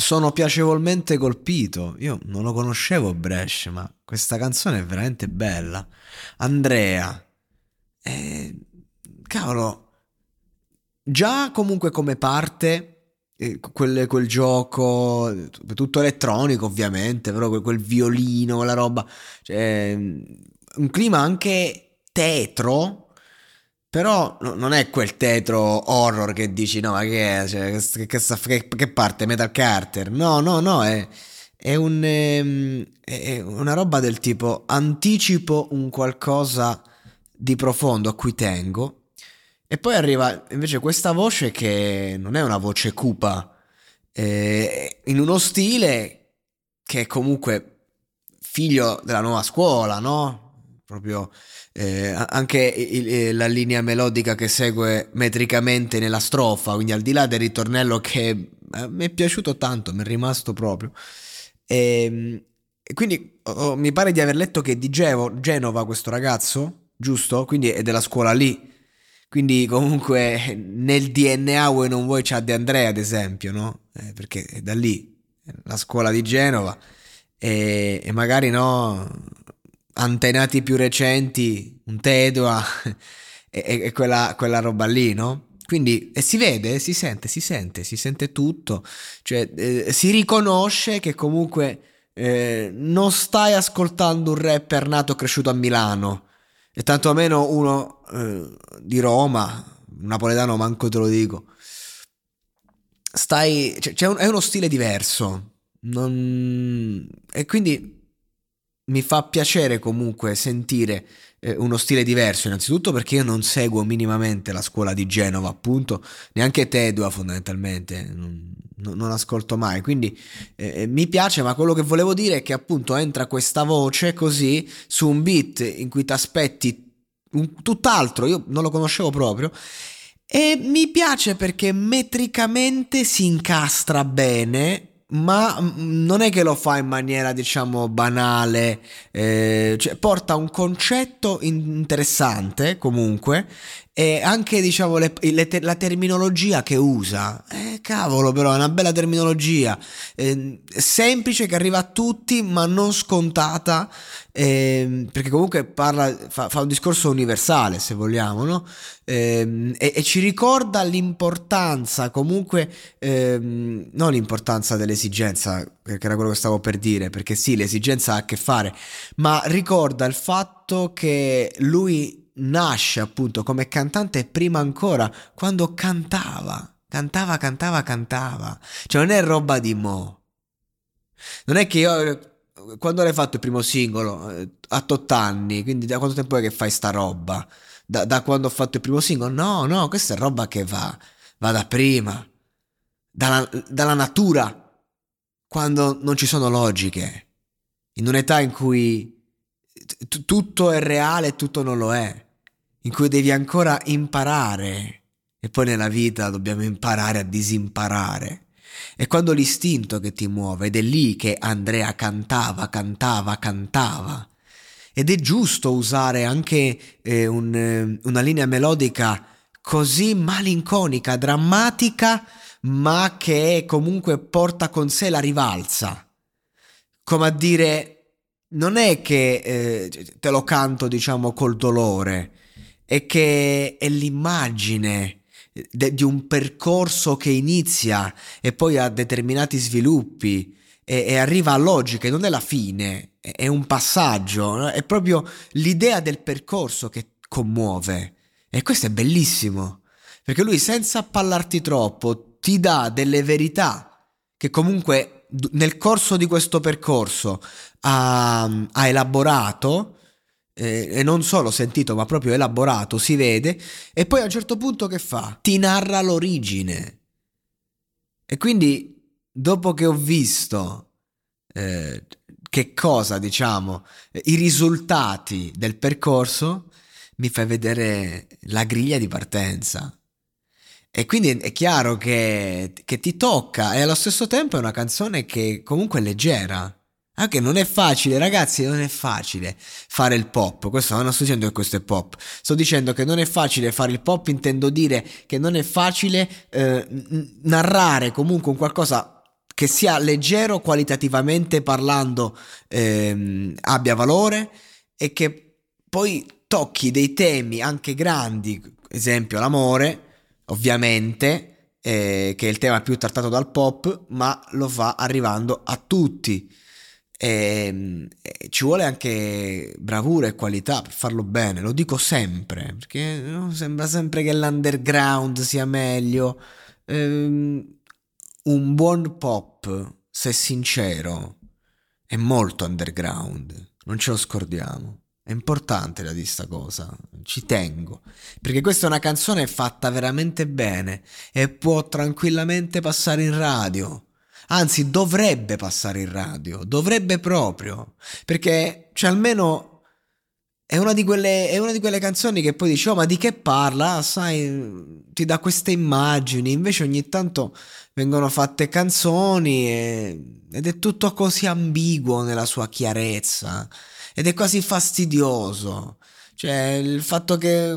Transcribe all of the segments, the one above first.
Sono piacevolmente colpito. Io non lo conoscevo Bresh, ma questa canzone è veramente bella. Andrea, eh, cavolo, già comunque come parte eh, quel, quel, gioco, tutto elettronico ovviamente, però quel, quel violino, la roba, cioè, un clima anche tetro però no, non è quel tetro horror che dici no ma che è, cioè, che, che, che, parte? Metal Carter, no no no è, è, un, ehm, è una roba del tipo anticipo un qualcosa di profondo a cui tengo e poi arriva invece questa voce che non è una voce cupa, eh, in uno stile che è comunque figlio della nuova scuola, no? Proprio eh, anche il, eh, la linea melodica che segue metricamente nella strofa, quindi al di là del ritornello che eh, mi è piaciuto tanto, mi è rimasto proprio. E, ehm, e quindi oh, mi pare di aver letto che di Gevo, Genova questo ragazzo, giusto? Quindi è della scuola lì. Quindi comunque nel DNA vuoi non vuoi c'ha De Andrea ad esempio, no? Eh, perché è da lì, la scuola di Genova. E, e magari no antenati più recenti, un Tedua e, e quella, quella, roba lì, no? Quindi si vede, si sente, si sente, si sente tutto, cioè eh, si riconosce che comunque eh, non stai ascoltando un rapper nato e cresciuto a Milano e tanto meno uno eh, di Roma, napoletano manco te lo dico. Stai, cioè, un, è uno stile diverso. Non... E quindi mi fa piacere comunque sentire eh, uno stile diverso, innanzitutto perché io non seguo minimamente la scuola di Genova, appunto, neanche Tedua fondamentalmente, non, non ascolto mai, quindi eh, eh, mi piace, ma quello che volevo dire è che appunto entra questa voce così su un beat in cui ti aspetti un, tutt'altro, io non lo conoscevo proprio, e mi piace perché metricamente si incastra bene ma non è che lo fa in maniera diciamo banale, eh, cioè porta un concetto interessante comunque e anche diciamo le, le, la terminologia che usa, eh, cavolo però è una bella terminologia, eh, semplice che arriva a tutti ma non scontata, eh, perché comunque parla, fa, fa, un discorso universale se vogliamo, no? Ehm, e, e, ci ricorda l'importanza comunque, ehm, non l'importanza dell'esigenza, che era quello che stavo per dire, perché sì l'esigenza ha a che fare, ma ricorda il fatto che lui nasce appunto come cantante prima ancora quando cantava, cantava, cantava, cantava. Cioè non è roba di mo. Non è che io quando l'hai fatto il primo singolo eh, a 8 anni, quindi da quanto tempo è che fai sta roba? Da, da quando ho fatto il primo singolo? No, no, questa è roba che va, va da prima, dalla, dalla natura, quando non ci sono logiche, in un'età in cui t- tutto è reale e tutto non lo è in cui devi ancora imparare e poi nella vita dobbiamo imparare a disimparare. È quando l'istinto che ti muove ed è lì che Andrea cantava, cantava, cantava. Ed è giusto usare anche eh, un, eh, una linea melodica così malinconica, drammatica, ma che comunque porta con sé la rivalsa. Come a dire, non è che eh, te lo canto, diciamo, col dolore, è che è l'immagine de- di un percorso che inizia e poi ha determinati sviluppi e, e arriva a logiche, non è la fine, è, un passaggio, è proprio l'idea del percorso che commuove. E questo è bellissimo, perché lui senza parlarti troppo ti dà delle verità che comunque nel corso di questo percorso ha, ha elaborato eh, e non solo sentito ma proprio elaborato, si vede, e poi a un certo punto che fa? Ti narra l'origine. E quindi dopo che ho visto eh, che cosa, diciamo, i risultati del percorso, mi fai vedere la griglia di partenza. E quindi è chiaro che, che ti tocca e allo stesso tempo è una canzone che comunque è leggera. Anche non è facile, ragazzi, non è facile fare il pop. Questo non sto dicendo che questo è pop. Sto dicendo che non è facile fare il pop, intendo dire che non è facile eh, narrare comunque un qualcosa che sia leggero qualitativamente parlando, ehm, abbia valore e che poi tocchi dei temi anche grandi, esempio l'amore, ovviamente, eh, che è il tema più trattato dal pop, ma lo fa arrivando a tutti. E, ehm, e ci vuole anche bravura e qualità per farlo bene, lo dico sempre, perché no, sembra sempre che l'underground sia meglio. Ehm, un buon pop, se sincero, è molto underground, non ce lo scordiamo. È importante da dire sta cosa, ci tengo, perché questa è una canzone fatta veramente bene e può tranquillamente passare in radio. Anzi, dovrebbe passare in radio, dovrebbe proprio, perché cioè, almeno è una, di quelle, è una di quelle canzoni che poi dici, oh ma di che parla? Sai, ti dà queste immagini, invece ogni tanto vengono fatte canzoni e, ed è tutto così ambiguo nella sua chiarezza ed è quasi fastidioso. Cioè, il fatto che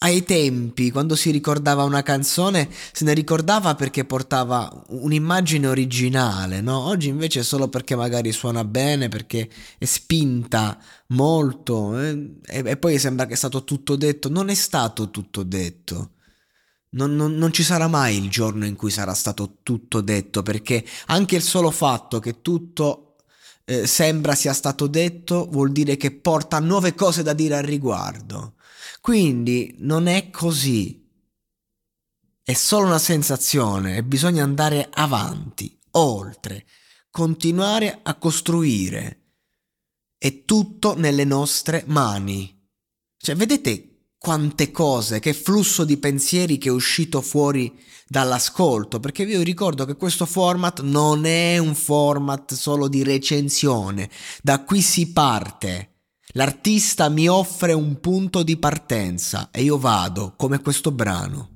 ai tempi, quando si ricordava una canzone, se ne ricordava perché portava un'immagine originale, no? Oggi invece è solo perché magari suona bene, perché è spinta molto eh? e, e, poi sembra che è stato tutto detto. Non è stato tutto detto. Non, non, non ci sarà mai il giorno in cui sarà stato tutto detto, perché anche il solo fatto che tutto eh, sembra sia stato detto vuol dire che porta nuove cose da dire al riguardo. Quindi non è così. È solo una sensazione e bisogna andare avanti, oltre, continuare a costruire. È tutto nelle nostre mani. Cioè, vedete quante cose, che flusso di pensieri che è uscito fuori dall'ascolto, perché vi ricordo che questo format non è un format solo di recensione, da qui si parte. L'artista mi offre un punto di partenza e io vado, come questo brano.